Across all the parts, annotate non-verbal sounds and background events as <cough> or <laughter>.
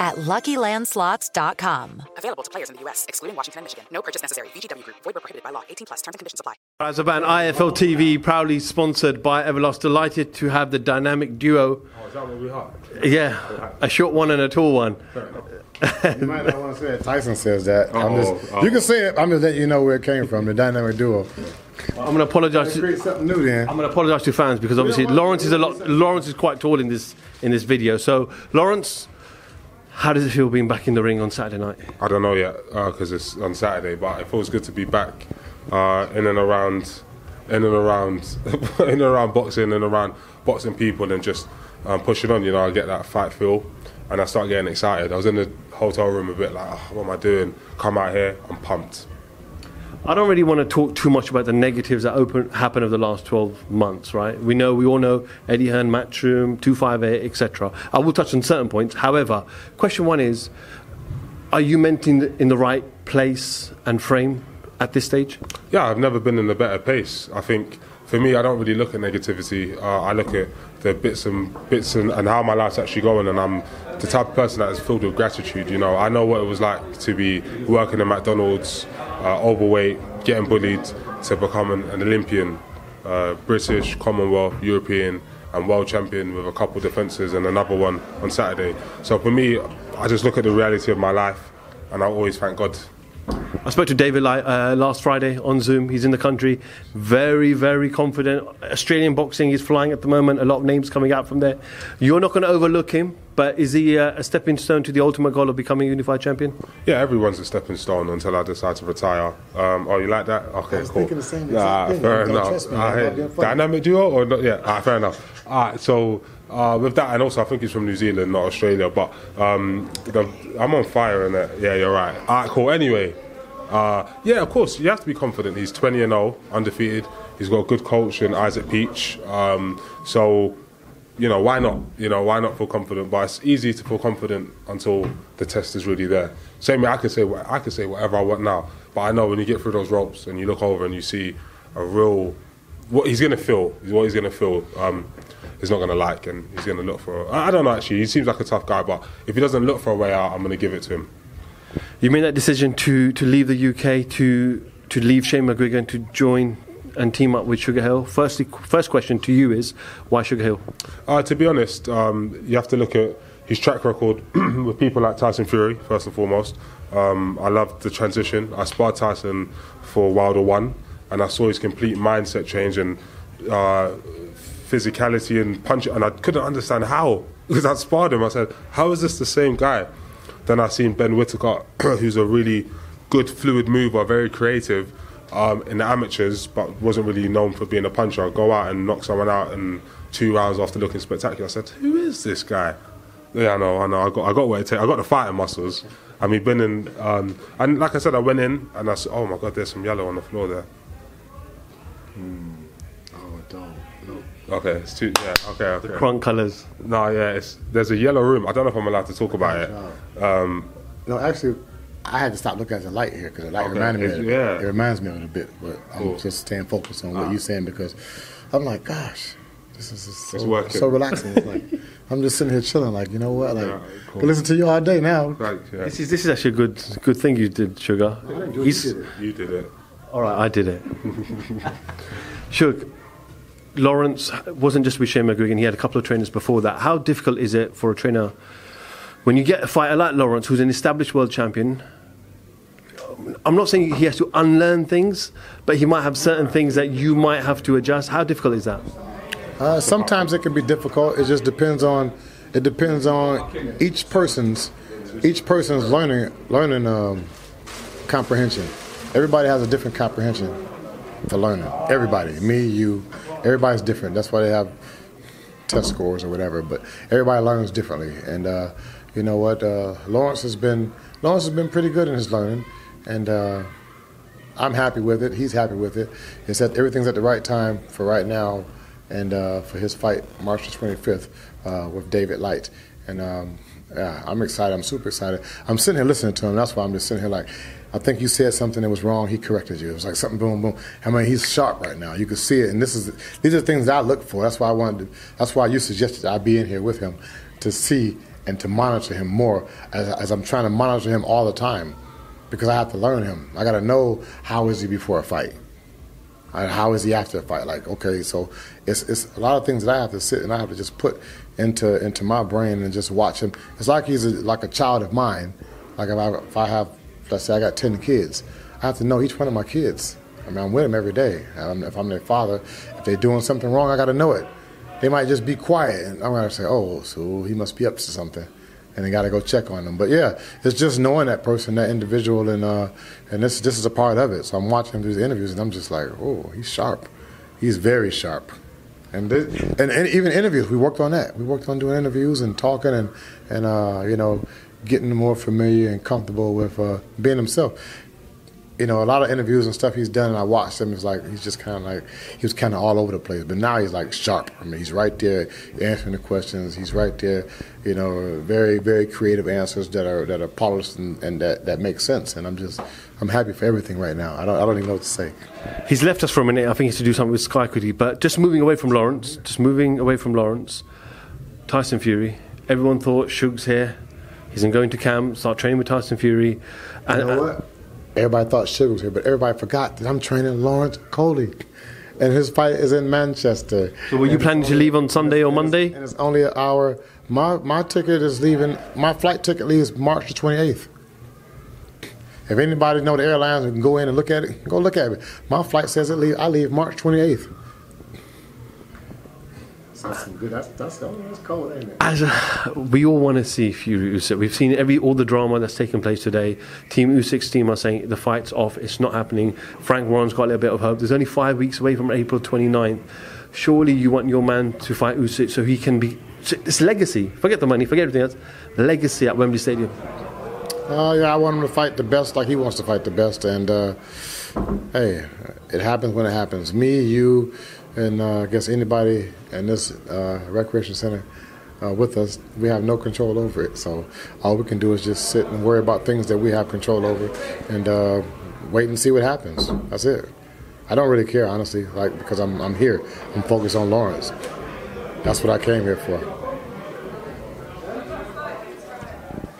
at LuckyLandSlots.com. Available to players in the U.S., excluding Washington and Michigan. No purchase necessary. VGW Group. Void where prohibited by law. 18 plus. Terms and conditions apply. As about IFL TV, proudly sponsored by Everlast. Delighted to have the dynamic duo. Oh, is that what we are? Yeah, a short one and a tall one. <laughs> You might not want to say it. Tyson says that. I'm Oh, just, oh. You can say it. I'm just letting you know where it came from. The dynamic duo. I'm going to apologise. Create To, something new then. I'm going to apologise to fans because obviously Lawrence is a lot. Lawrence is quite tall in this in this video. So Lawrence, how does it feel being back in the ring on Saturday night? I don't know yet because it's on Saturday, but it feels good to be back uh, in and around, in and around, <laughs> in and around boxing and around boxing people and just um, pushing on. You know, I get that fight feel, and I start getting excited. I was in the hotel room a bit like, oh, what am I doing? Come out here, I'm pumped. I don't really want to talk too much about the negatives that open, happened over the last 12 months, right? We know, we all know Eddie Hearn, Matchroom, 258, etc. I will touch on certain points. However, question one is Are you meant in the, in the right place and frame at this stage? Yeah, I've never been in a better place. I think for me, I don't really look at negativity. Uh, I look at the bits and bits and, and how my life's actually going, and I'm the type of person that is filled with gratitude. You know, I know what it was like to be working at McDonald's, uh, overweight, getting bullied, to become an, an Olympian, uh, British, Commonwealth, European, and world champion with a couple defences and another one on Saturday. So for me, I just look at the reality of my life, and I always thank God I spoke to David uh, last Friday on Zoom. He's in the country, very, very confident. Australian boxing is flying at the moment. A lot of names coming out from there. You're not going to overlook him, but is he uh, a stepping stone to the ultimate goal of becoming a unified champion? Yeah, everyone's a stepping stone until I decide to retire. Um, oh, you like that? Okay, was cool. thinking the same Nah, thing. fair Don't enough. trust me, Ah, hey, Not being funny. dynamic duo or not? Yeah, ah, fair enough. All right, so uh, with that, and also I think he's from New Zealand, not Australia. But um, the, I'm on fire in it. Yeah, you're right. All right, cool. Anyway, uh, yeah, of course you have to be confident. He's 20 and 0, undefeated. He's got a good coach in Isaac Peach. Um, so you know, why not? You know, why not feel confident? But it's easy to feel confident until the test is really there. Same way I could say I could say whatever I want now, but I know when you get through those ropes and you look over and you see a real what he's gonna feel, what he's gonna feel. Um, he's not gonna like, and he's gonna look for. I I don't know actually. He seems like a tough guy, but if he doesn't look for a way out, I'm gonna give it to him. You made that decision to, to leave the UK, to, to leave Shane McGuigan and to join and team up with Sugar Hill. Firstly, first question to you is why Sugar Hill? Uh, to be honest, um, you have to look at his track record <clears throat> with people like Tyson Fury, first and foremost. Um, I loved the transition. I sparred Tyson for Wilder 1, and I saw his complete mindset change and uh, physicality and punch, and I couldn't understand how. Because I sparred him, I said, How is this the same guy? Then I seen Ben Whittaker, <clears throat> who's a really good, fluid mover, very creative um, in the amateurs, but wasn't really known for being a puncher. i Go out and knock someone out in two rounds after looking spectacular. I said, "Who is this guy?" Yeah, I know, I know. I got, I got what it takes. I got the fighting muscles. I mean, been in, um, and like I said, I went in and I said, "Oh my God, there's some yellow on the floor there." No. Okay, it's too. Yeah, okay, okay. Crunk colours. No, yeah, it's there's a yellow room. I don't know if I'm allowed to talk about it. Um, No, actually, I had to stop looking at the light here because the light Okay, reminded me. Of, yeah. It reminds me of it a bit, but I'm Cool. just staying focused on what you're saying because I'm like, gosh, this is just It's so, working. so relaxing. It's like I'm just sitting here chilling, like you know what, like Yeah, cool. listen to you all day now. Like, yeah. This is this is actually a good good thing you did, Sugar. He's, You did it. all right, I did it. <laughs> Sugar, Lawrence wasn't just with Shane McGuigan. He had a couple of trainers before that. How difficult is it for a trainer when you get a fighter like Lawrence, who's an established world champion? I'm not saying he has to unlearn things, but he might have certain things that you might have to adjust. How difficult is that? Uh, sometimes it can be difficult. It just depends on it depends on each person's each person's learning learning um, comprehension. Everybody has a different comprehension for learning. Everybody, me, you, everybody's different. That's why they have test scores or whatever. But everybody learns differently. And uh, you know what? Uh, Lawrence has been Lawrence has been pretty good in his learning, and. Uh, I'm happy with it. He's happy with it. It's that everything's at the right time for right now, and uh, for his fight March the 25th uh, with David Light. And um, yeah, I'm excited. I'm super excited. I'm sitting here listening to him. That's why I'm just sitting here like, I think you said something that was wrong. He corrected you. It was like something boom boom. I mean, he's sharp right now. You can see it. And this is these are things I look for. That's why I wanted. To, that's why you suggested I be in here with him to see and to monitor him more as, as I'm trying to monitor him all the time because I have to learn him. I got to know how is he before a fight, how is he after a fight. Like, okay, so it's it's a lot of things that I have to sit and I have to just put into into my brain and just watch him. It's like he's a, like a child of mine. Like if I if I have, let's say I got ten kids, I have to know each one of my kids. I mean, I'm with them every day. Um, if I'm their father, if they're doing something wrong, I got to know it. They might just be quiet, and I'm gonna say, "Oh, so he must be up to something." and I got to go check on them. But yeah, it's just knowing that person, that individual, and uh, and this this is a part of it. So I'm watching him do these interviews, and I'm just like, oh, he's sharp. He's very sharp. And, this, and and even interviews, we worked on that. We worked on doing interviews and talking and and uh, you know getting more familiar and comfortable with uh, being himself you know, a lot of interviews and stuff he's done, and I watched him. It's like he's just kind of like he was kind of all over the place, but now he's like sharp. I mean, he's right there answering the questions. He's right there, you know, very very creative answers that are that are polished and, and that that make sense. And I'm just I'm happy for everything right now. I don't I don't even know what to say. He's left us for a minute. I think he's to do something with Sky quickly. But just moving away from Lawrence, just moving away from Lawrence, Tyson Fury. Everyone thought Shug's here. He's in going to camp, start training with Tyson Fury. And, You know uh, what? Everybody thought Sugar was here, but everybody forgot that I'm training Lawrence Okolie, and his fight is in Manchester. So were you And- planning to leave on Sunday or Monday? And it's only an hour. My my ticket is leaving. My flight ticket leaves March the 28th. If anybody know the airlines can go in and look at it, go look at it. My flight says it leave. I leave March 28th. That's some good. That's that's, that's cold, ain't it? As a, we all want to see Fury Usyk. We've seen every all the drama that's taken place today. Team Usyk's team are saying the fight's off. It's not happening. Frank Warren's got a little bit of hope. There's only five weeks away from April 29th. Surely you want your man to fight Usyk so he can be. It's legacy. Forget the money. Forget everything else. Legacy at Wembley Stadium. Oh yeah, I want him to fight the best like he wants to fight the best. And uh, hey, it happens when it happens. Me, you, and uh, I guess anybody in this uh, recreation center uh, with us, we have no control over it. So all we can do is just sit and worry about things that we have control over, and uh, wait and see what happens. That's it. I don't really care honestly, like because I'm I'm here. I'm focused on Lawrence. That's what I came here for.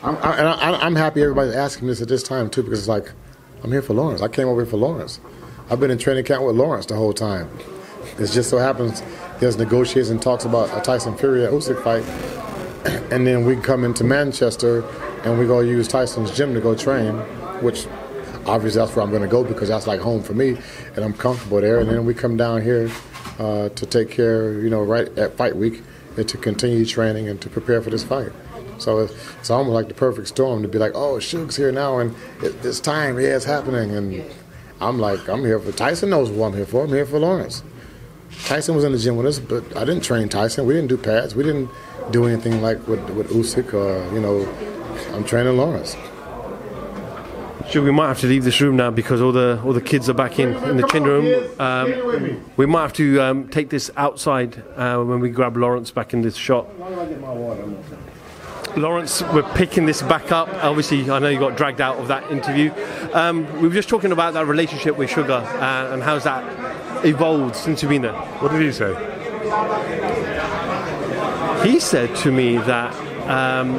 I'm, I, I'm happy everybody's asking this at this time too because it's like I'm here for Lawrence. I came over here for Lawrence. I've been in training camp with Lawrence the whole time. It just so happens there's negotiations and talks about a Tyson Fury at Usyk fight, <clears throat> and then we come into Manchester and we go use Tyson's gym to go train, which obviously that's where I'm going to go because that's like home for me, and I'm comfortable there. And then we come down here uh, to take care, you know, right at fight week, and to continue training and to prepare for this fight. So it's, it's almost like the perfect storm to be like, oh, Suge's here now, and it, it's time, yeah, it's happening. And I'm like, I'm here for Tyson knows what I'm here for. I'm here for Lawrence. Tyson was in the gym with us, but I didn't train Tyson. We didn't do pads. We didn't do anything like with, with Usyk or, you know, I'm training Lawrence. Sure, we might have to leave this room now because all the all the kids are back in in the chin room. Um, we might have to um, take this outside uh, when we grab Lawrence back in this shot. Lawrence, we're picking this back up. Obviously, I know you got dragged out of that interview. Um, we were just talking about that relationship with Sugar uh, and how's that evolved since you've been there. What did he say? He said to me that um,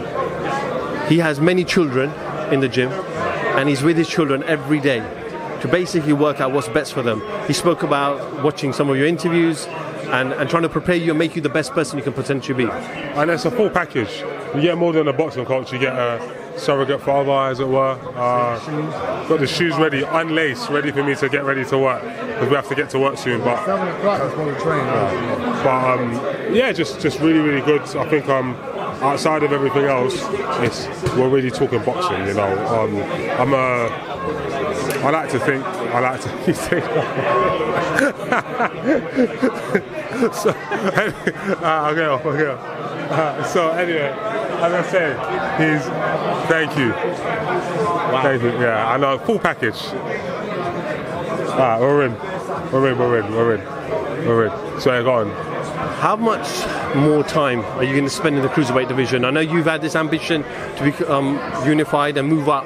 he has many children in the gym and he's with his children every day to basically work out what's best for them. He spoke about watching some of your interviews and, and trying to prepare you and make you the best person you can potentially be. And it's a full package. You get more than a boxing coach. You get a surrogate father, as it were. Uh, got the shoes ready, unlaced, ready for me to get ready to work because we have to get to work soon. But Seven o'clock, that's when we train. but um, yeah, just just really really good. I think um, outside of everything else, it's we're really talking boxing. You know, um, I'm a I like to think I like to <laughs> think. <laughs> so <laughs> uh, okay, okay. Uh, so anyway, as I said, he's thank you, thank you. Yeah, I know full package. Ah, we're in, we're in, we're in, we're in, we're in. So go on. How much more time are you going to spend in the cruiserweight division? I know you've had this ambition to become unified and move up.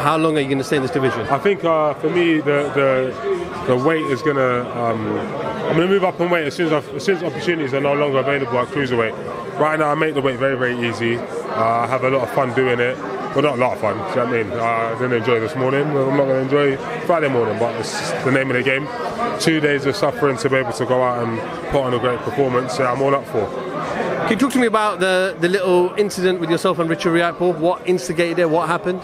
How long are you going to stay in this division? I think uh, for me, the, the the weight is gonna. Um, I'm gonna move up in weight as soon as I've, as soon as opportunities are no longer available at cruiserweight. Right now, I make the weight very very easy. Uh, I have a lot of fun doing it. Well, not a lot of fun. Do you know what I mean? Uh, I didn't enjoy this morning. I'm not going to enjoy Friday morning, but it's the name of the game. Two days of suffering to be able to go out and put on a great performance. Yeah, I'm all up for. Can you talk to me about the, the little incident with yourself and Richard Riakporhe? What instigated it? What happened?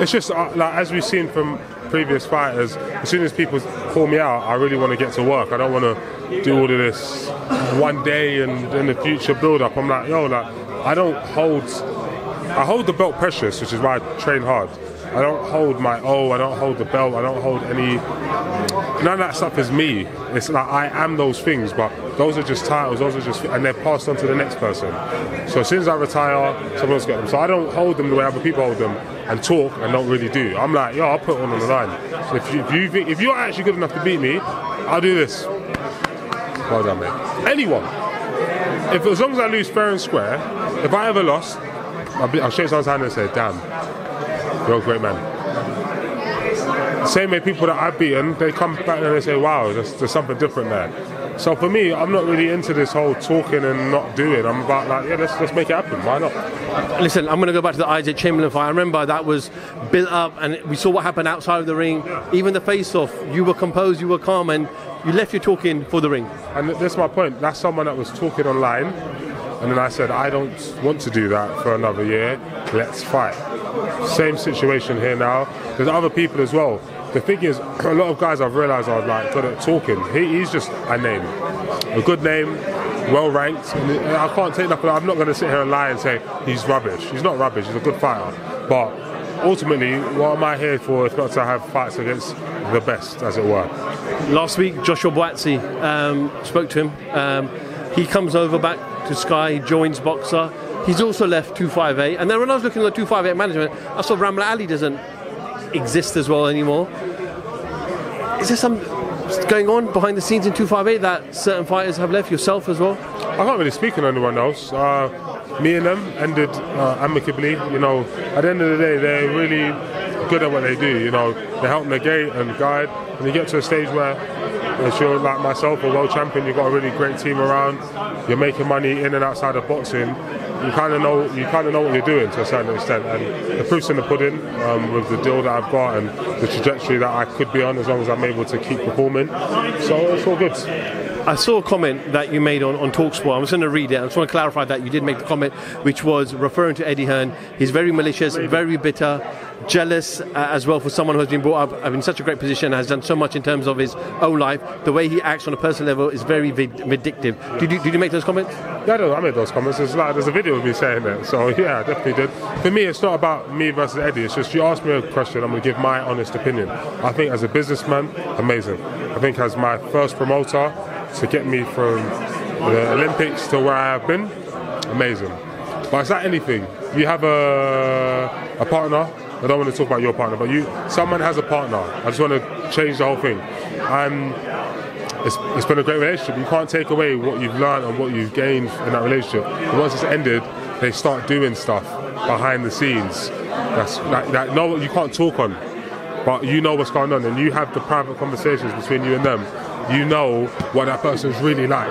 It's just uh, like as we've seen from previous fighters. As soon as people call me out, I really want to get to work. I don't want to do all of this one day and in the future build up. I'm like, yo, like I don't hold. I hold the belt precious, which is why I train hard. I don't hold my oh, I don't hold the belt, I don't hold any. None of that stuff is me. It's like I am those things, but those are just titles. Those are just, and they're passed on to the next person. So as soon as I retire, someone else get them. So I don't hold them the way other people hold them and talk and don't really do. I'm like, yo, I'll put one on the line. So if you, if you if you're actually good enough to beat me, I'll do this. Well done, mate. Anyone. If as long as I lose fair and square, if I ever lost, I'll, be, I'll shake someone's hand and say, damn, you're a great man. Same way people that I've beaten, they come back and they say, wow, there's, there's something different there. So for me, I'm not really into this whole talking and not doing. I'm about like, yeah, let's, let's make it happen. Why not? Listen, I'm going to go back to the Isaac Chamberlain fight. I remember that was built up, and we saw what happened outside of the ring. Even the face-off, you were composed, you were calm, and you left your talking for the ring. And that's my point. That's someone that was talking online. And then I said, I don't want to do that for another year. Let's fight. Same situation here now. There's other people as well. The thing is, a lot of guys I've realised are like good at talking. He, he's just a name, a good name, well ranked. And I can't take nothing. I'm not going to sit here and lie and say he's rubbish. He's not rubbish. He's a good fighter. But ultimately, what am I here for if not to have fights against the best, as it were? Last week, Joshua Buatsi um, spoke to him. Um, he comes over back to Sky, he joins Boxxer. He's also left 258. And then when I was looking at the 258 management, I saw Ramla Ali doesn't exist as well anymore. Is there some going on behind the scenes in 258 that certain fighters have left, yourself as well? I can't really speak on anyone else. Uh, me and them ended uh, amicably. You know, at the end of the day, they're really good at what they do. You know, they help negate and guide. And you get to a stage where, as you're like myself, a world champion, you've got a really great team around. You're making money in and outside of boxing. You kind of know you kind of know what you're doing to a certain extent, and the proof's in the pudding um, with the deal that I've got and the trajectory that I could be on as long as I'm able to keep performing. So it's all good. I saw a comment that you made on, on Talksport. I'm just going to read it. I just want to clarify that you did make the comment, which was referring to Eddie Hearn. He's very malicious, very bitter, jealous uh, as well for someone who has been brought up in such a great position, has done so much in terms of his own life. The way he acts on a personal level is very vindictive. Did you, did you make those comments? Yeah, no, I made those comments. There's, like, there's a video of me saying that. So, <laughs> yeah, I definitely did. For me, it's not about me versus Eddie. It's just you asked me a question, I'm going to give my honest opinion. I think as a businessman, amazing. I think as my first promoter, to get me from the Olympics to where I have been, amazing. But it's like anything. You have a, a partner. I don't want to talk about your partner, but you, someone has a partner. I just want to change the whole thing. And it's, it's been a great relationship. You can't take away what you've learned and what you've gained in that relationship. Once it's ended, they start doing stuff behind the scenes. That's that. No, you can't talk on, but you know what's going on, and you have the private conversations between you and them. You know what that person's really like.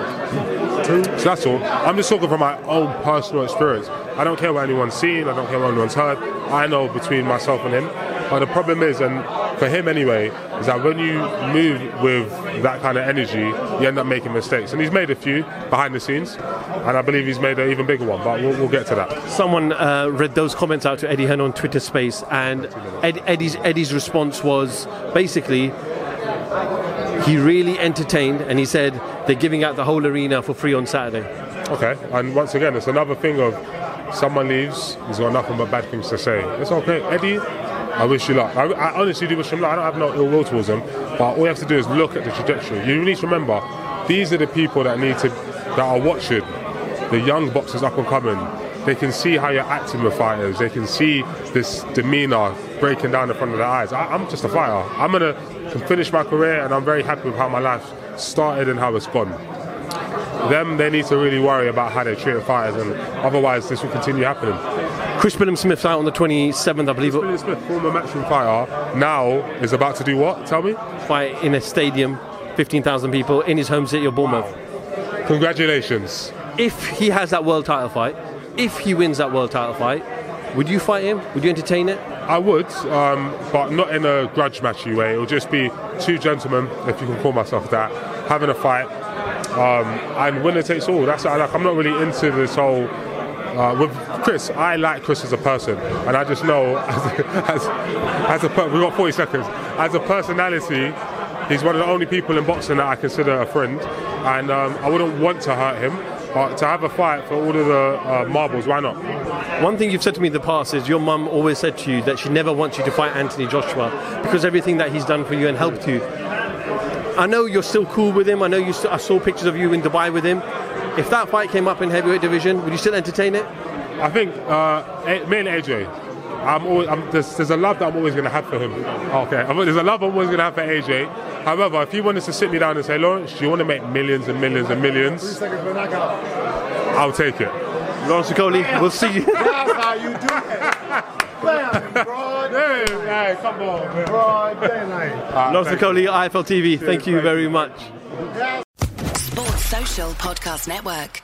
So that's all. I'm just talking from my own personal experience. I don't care what anyone's seen. I don't care what anyone's heard. I know between myself and him. But the problem is, and for him anyway, is that when you move with that kind of energy, you end up making mistakes. And he's made a few behind the scenes, and I believe he's made an even bigger one. But we'll, we'll get to that. Someone uh, read those comments out to Eddie Hearn on Twitter Space, and Ed, Eddie's Eddie's response was basically he really entertained, and he said they're giving out the whole arena for free on Saturday. Okay, and once again, it's another thing of someone leaves, he's got nothing but bad things to say. It's okay, Eddie. I wish you luck. I, I honestly do wish him luck. I don't have no ill will towards him, but all you have to do is look at the trajectory. You need to remember, these are the people that need to that are watching the young boxers up and coming. They can see how you're acting with fighters. They can see this demeanor breaking down in front of their eyes. I, I'm just a fighter. I'm gonna can finish my career, and I'm very happy with how my life started and how it's gone. Them, they need to really worry about how they treat fighters, and otherwise, this will continue happening. Chris Billam Smith's out on the 27th, I believe. Billam Smith, former matchroom fighter, now is about to do what? Tell me. Fight in a stadium, 15,000 people in his home city of Bournemouth. Congratulations. If he has that world title fight, if he wins that world title fight, would you fight him? Would you entertain it? I would, um, but not in a grudge matchy way. It will just be two gentlemen, if you can call myself that, having a fight, um, and winner takes all. That's like I'm not really into this whole. Uh, with Chris, I like Chris as a person, and I just know <laughs> as a, as, as a per- we've got 40 seconds. As a personality, he's one of the only people in boxing that I consider a friend, and um, I wouldn't want to hurt him. But to have a fight for all of the uh, marbles, why not? One thing you've said to me in the past is your mum always said to you that she never wants you to fight Anthony Joshua because everything that he's done for you and helped you. I know you're still cool with him. I know you. St- I saw pictures of you in Dubai with him. If that fight came up in heavyweight division, would you still entertain it? I think uh, me and AJ, I'm always, I'm, there's, there's a love that I'm always going to have for him. Okay, I'm- there's a love I'm always going to have for AJ. However, if he wanted to sit me down and say, Lawrence, do you want to make millions and millions and millions? I'll take it. Lawrence Okolie, we'll see you. <laughs> That's how you do it. Bam, broad Hey, hey, come on, broad daylight. Lawrence Okolie, IFL TV. Thank you very much. Sports Social Podcast Network.